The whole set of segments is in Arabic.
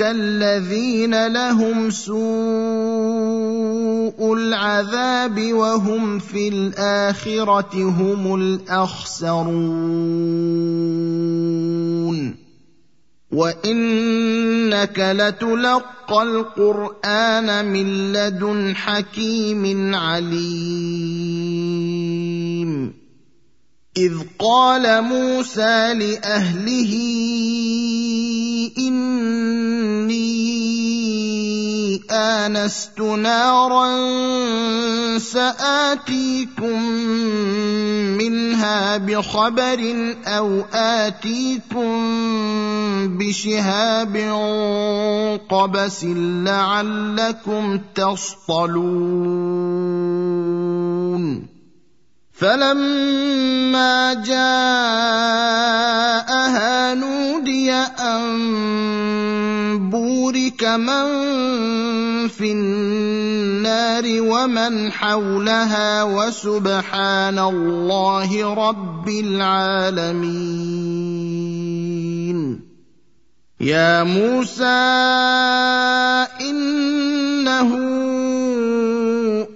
اولئك الذين لهم سوء العذاب وهم في الآخرة هم الأخسرون. وإنك لتلقى القرآن من لدن حكيم عليم. اذ قال موسى لاهله اني انست نارا ساتيكم منها بخبر أو اتيكم بشهاب قبس لعلكم تصطلون فلما جاءها نودي ان بورك من في النار ومن حولها وسبحان الله رب العالمين يا موسى انه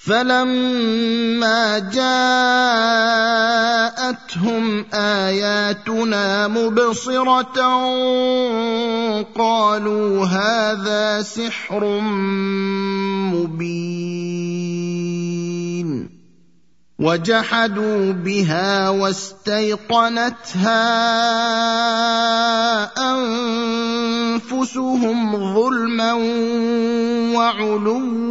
فلما جاءتهم اياتنا مبصره قالوا هذا سحر مبين وجحدوا بها واستيقنتها انفسهم ظلما وعلوا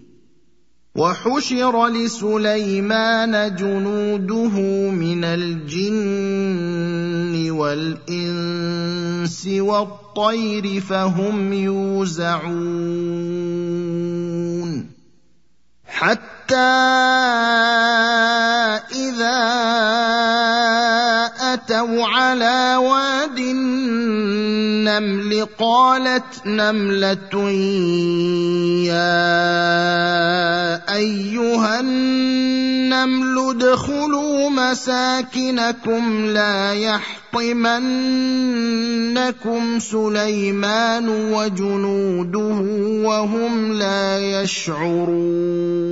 وحشر لسليمان جنوده من الجن والإنس والطير فهم يوزعون حتى إذا اتوا على واد النمل قالت نمله يا ايها النمل ادخلوا مساكنكم لا يحطمنكم سليمان وجنوده وهم لا يشعرون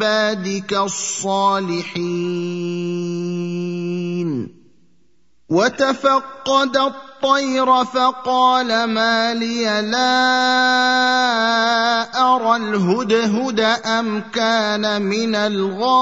عبادك الصالحين. وتفقد الطير فقال ما لي لا أرى الهدهد أم كان من الغائبين.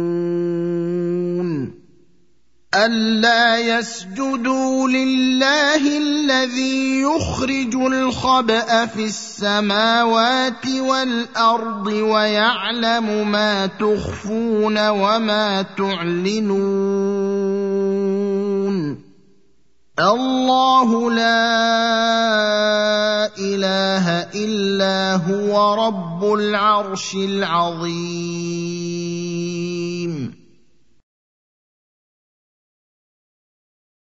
ألا يسجدوا لله الذي يخرج الخبأ في السماوات والأرض ويعلم ما تخفون وما تعلنون الله لا إله إلا هو رب العرش العظيم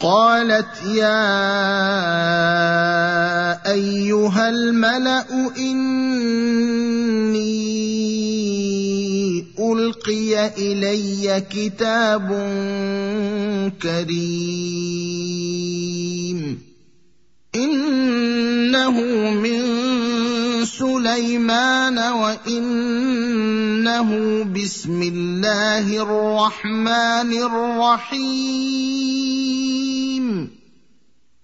قالت يا أيها الملأ إني ألقي إلي كتاب كريم. إنه من سليمان وإنه بسم الله الرحمن الرحيم.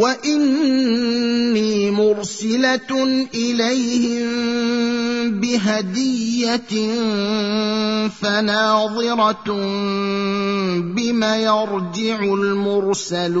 واني مرسله اليهم بهديه فناظره بم يرجع المرسلون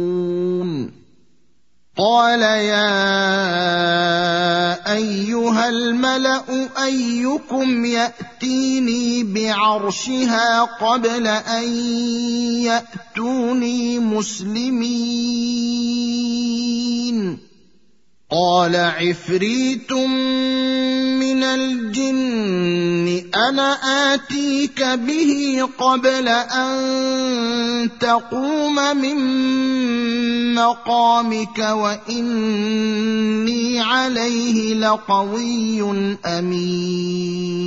قال يا ايها الملا ايكم ياتيني بعرشها قبل ان ياتوني مسلمين قال عفريت من الجن أنا اتيك به قبل ان تقوم من مقامك وإني عليه لقوي أمين.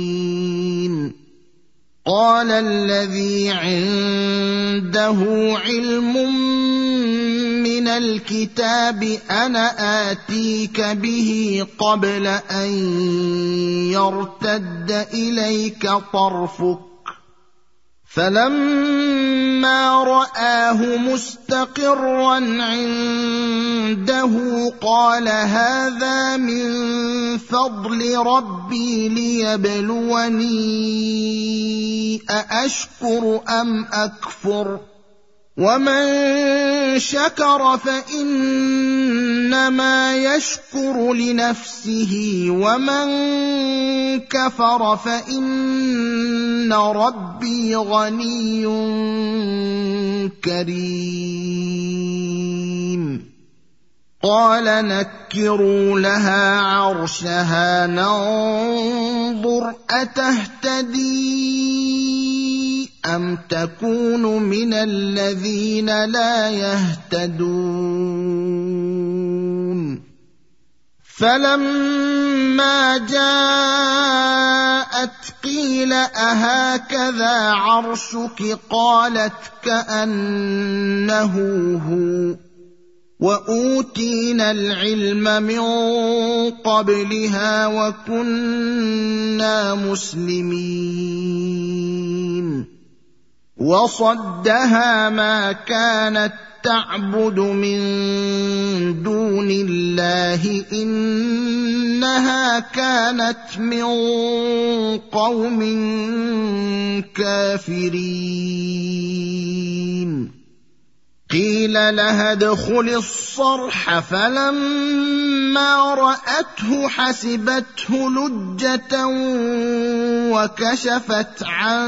قال الذي عنده علم من الكتاب أنا آتيك به قبل أن يرتد إليك طرفك. فلما رآه مستقرا عنده قال هذا من فضل ربي ليبلوني أأشكر أم أكفر ومن شكر فانما يشكر لنفسه ومن كفر فان ربي غني كريم قال نكروا لها عرشها ننظر أتهتدي أم تكون من الذين لا يهتدون؟ فلما جاءت قيل أهكذا عرشك؟ قالت كأنه هو. واوتينا العلم من قبلها وكنا مسلمين وصدها ما كانت تعبد من دون الله انها كانت من قوم كافرين قيل لها ادخل الصرح فلما رأته حسبته لجة وكشفت عن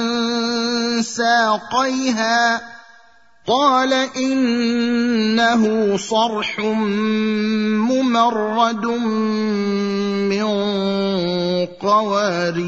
ساقيها. قال إنه صرح ممرد من قوارير.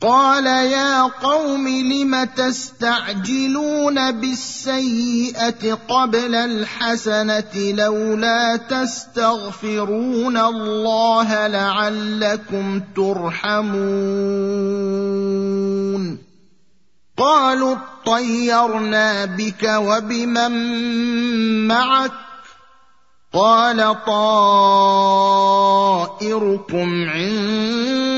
قال يا قوم لم تستعجلون بالسيئة قبل الحسنة لولا تستغفرون الله لعلكم ترحمون قالوا اطيرنا بك وبمن معك قال طائركم عند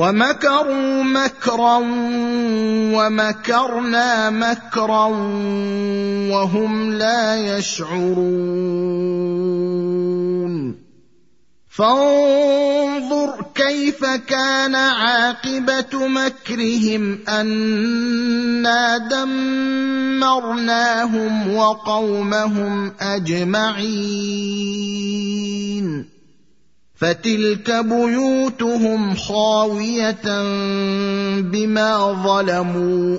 ومكروا مكرا ومكرنا مكرا وهم لا يشعرون. فانظر كيف كان عاقبة مكرهم أنا دمرناهم وقومهم أجمعين. فتلك بيوتهم خاوية بما ظلموا.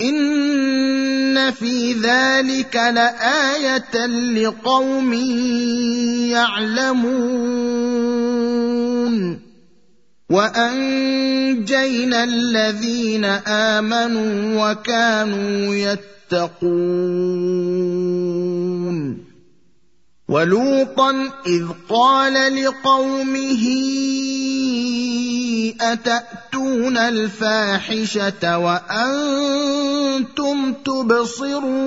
إن في ذلك لآية لقوم يعلمون. وأنجينا الذين آمنوا وكانوا يتقون. ولوطا اذ قال لقومه اتاتون الفاحشه وأنتم تبصرون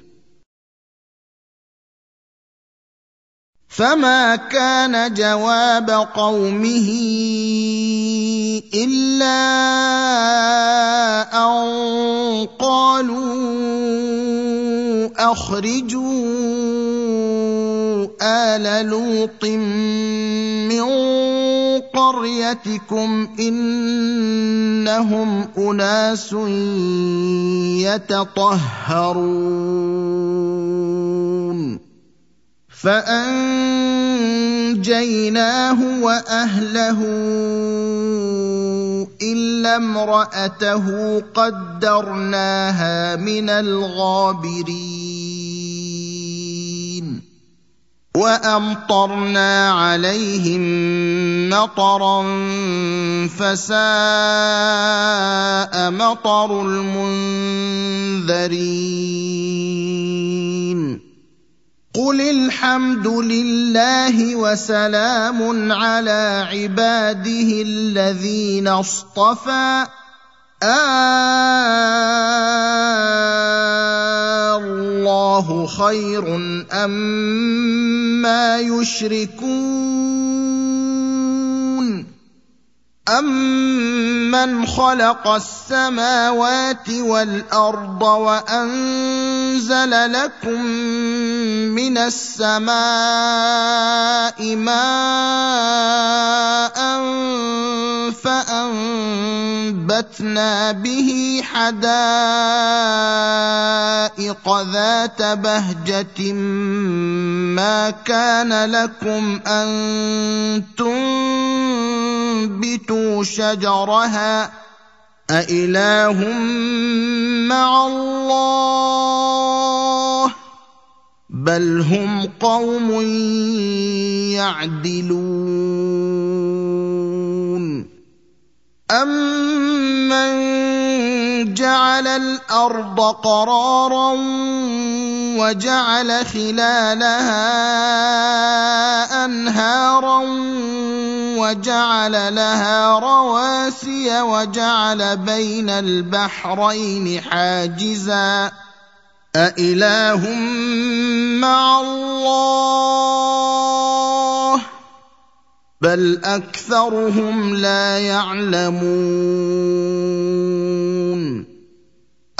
فما كان جواب قومه الا ان قالوا اخرجوا ال لوط من قريتكم انهم اناس يتطهرون فأنجيناه وأهله إلا امرأته قدرناها من الغابرين وأمطرنا عليهم مطرا فساء مطر المنذرين قل الحمد لله وسلام على عباده الذين اصطفى الله خير أما يشركون امن خلق السماوات والارض وانزل لكم من السماء ماء فانبتنا به حدائق ذات بهجه ما كان لكم ان تنبتوا شجرها أإله مع الله بل هم قوم يعدلون أمن جعل الأرض قرارا وجعل خلالها أنهارا وجعل لها رواسي وجعل بين البحرين حاجزا. أإله مع الله؟ بل أكثرهم لا يعلمون.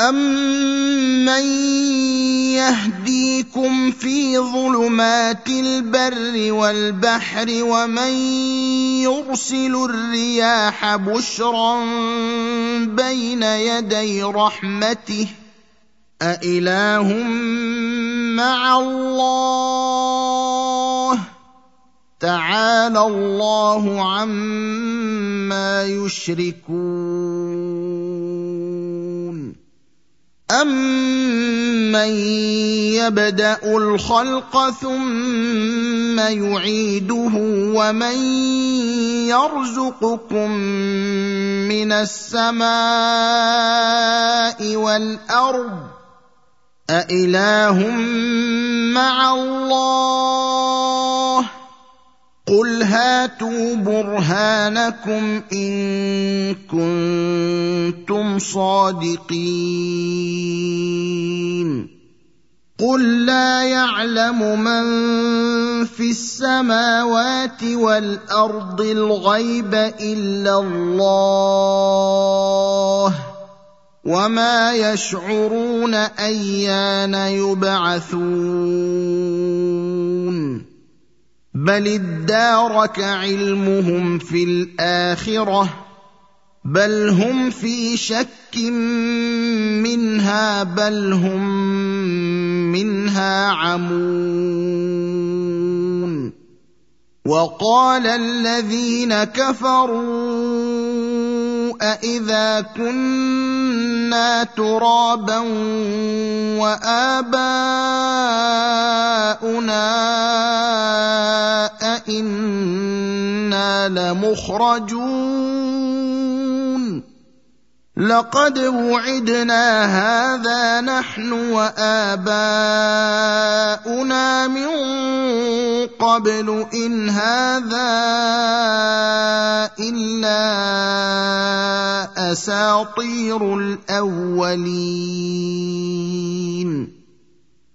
امن يهديكم في ظلمات البر والبحر ومن يرسل الرياح بشرا بين يدي رحمته أإله مع الله تعالى الله عما يشركون امن يبدا الخلق ثم يعيده ومن يرزقكم من السماء والارض أإله مع الله قل هاتوا برهانكم إن كنتم صادقين قل لا يعلم من في السماوات والأرض الغيب إلا الله وما يشعرون ايان يبعثون بل ادارك علمهم في الاخره بل هم في شك منها بل هم منها عمون وقال الذين كفروا أإذا كنا ترابا وآباؤنا أئنا لمخرجون لقد وعدنا هذا نحن واباؤنا من قبل ان هذا الا اساطير الاولين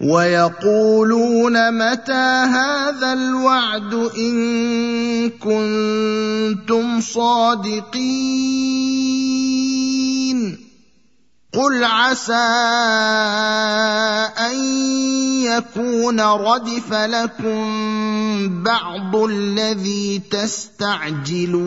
ويقولون متى هذا الوعد إن كنتم صادقين؟ قل عسى أن يكون ردف لكم بعض الذي تستعجلون.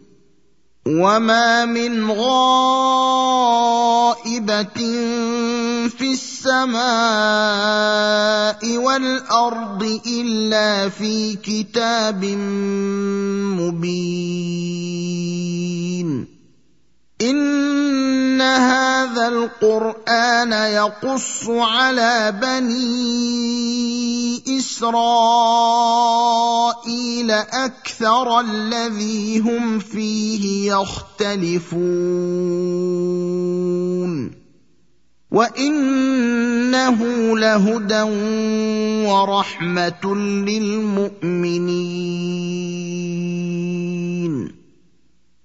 وما من غائبه في السماء والارض الا في كتاب مبين هذا القرآن يقص على بني إسرائيل أكثر الذي هم فيه يختلفون. وإنه لهدى ورحمة للمؤمنين.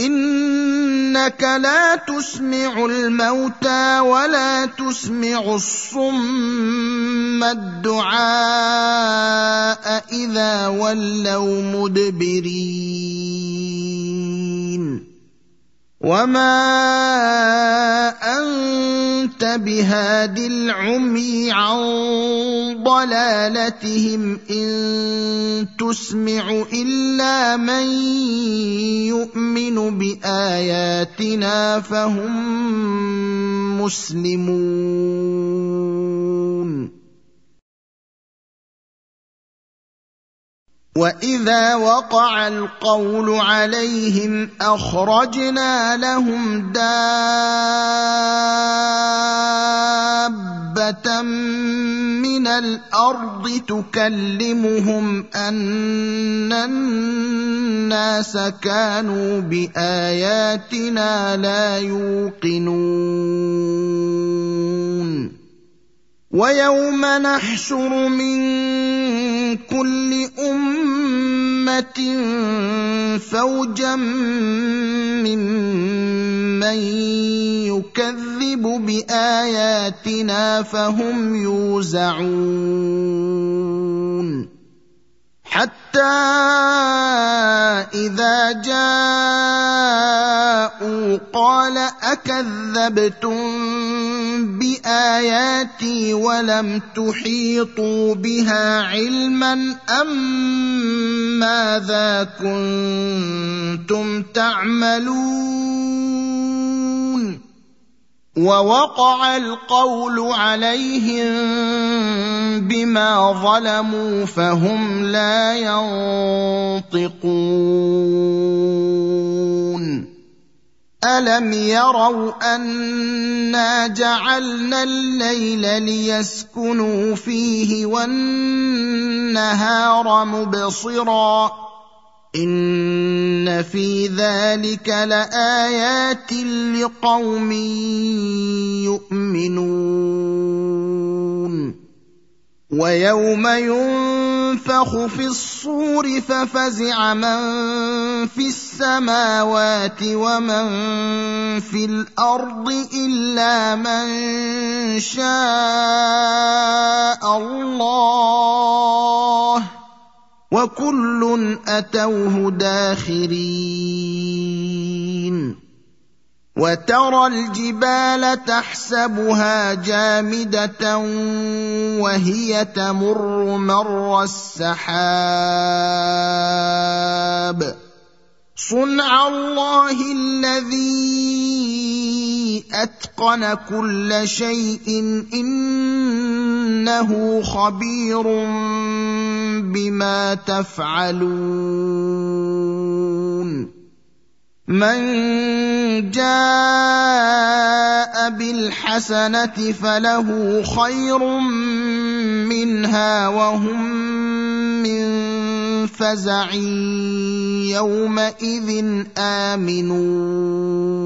إنك لا تسمع الموتى ولا تسمع الصم الدعاء إذا ولوا مدبرين. وما انت بهاد العمي عن ضلالتهم ان تسمع الا من يؤمن باياتنا فهم مسلمون واذا وقع القول عليهم اخرجنا لهم دابه من الأرض تكلمهم ان الناس كانوا باياتنا لا يوقنون ويوم نحشر من كل أمة فوجا ممن يكذب بآياتنا فهم يوزعون. حتى إذا جاءوا قال أكذبتم بآياتي ولم تحيطوا بها علما أم ماذا كنتم تعملون ووقع القول عليهم بما ظلموا فهم لا ينطقون. ألم يروا أنا جعلنا الليل ليسكنوا فيه والنهار مبصرا. ان في ذلك لايات لقوم يؤمنون ويوم ينفخ في الصور ففزع من في السماوات ومن في الأرض الا من شاء الله وكل أتوه داخرين. وترى الجبال تحسبها جامدة وهي تمر مر السحاب. صنع الله الذي أتقن كل شيء إنه خبير بما تفعلون من جاء بالحسنة فله خير منها وهم من فزع يومئذ آمنون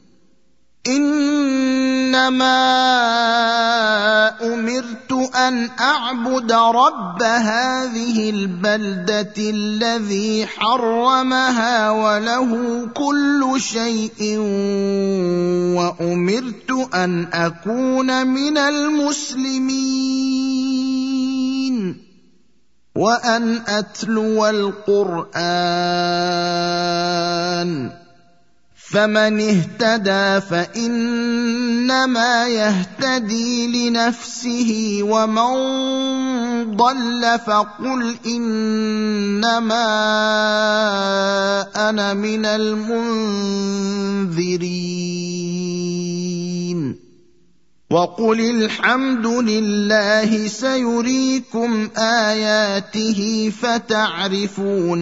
إنما أمرت أن أعبد رب هذه البلدة الذي حرمها وله كل شيء وأمرت أن أكون من المسلمين. وأن أتلو القرآن. فمن اهتدى فإنما يهتدي لنفسه ومن ضل فقل إنما أنا من المنذرين. وقل الحمد لله سيريكم آياته فتعرفونها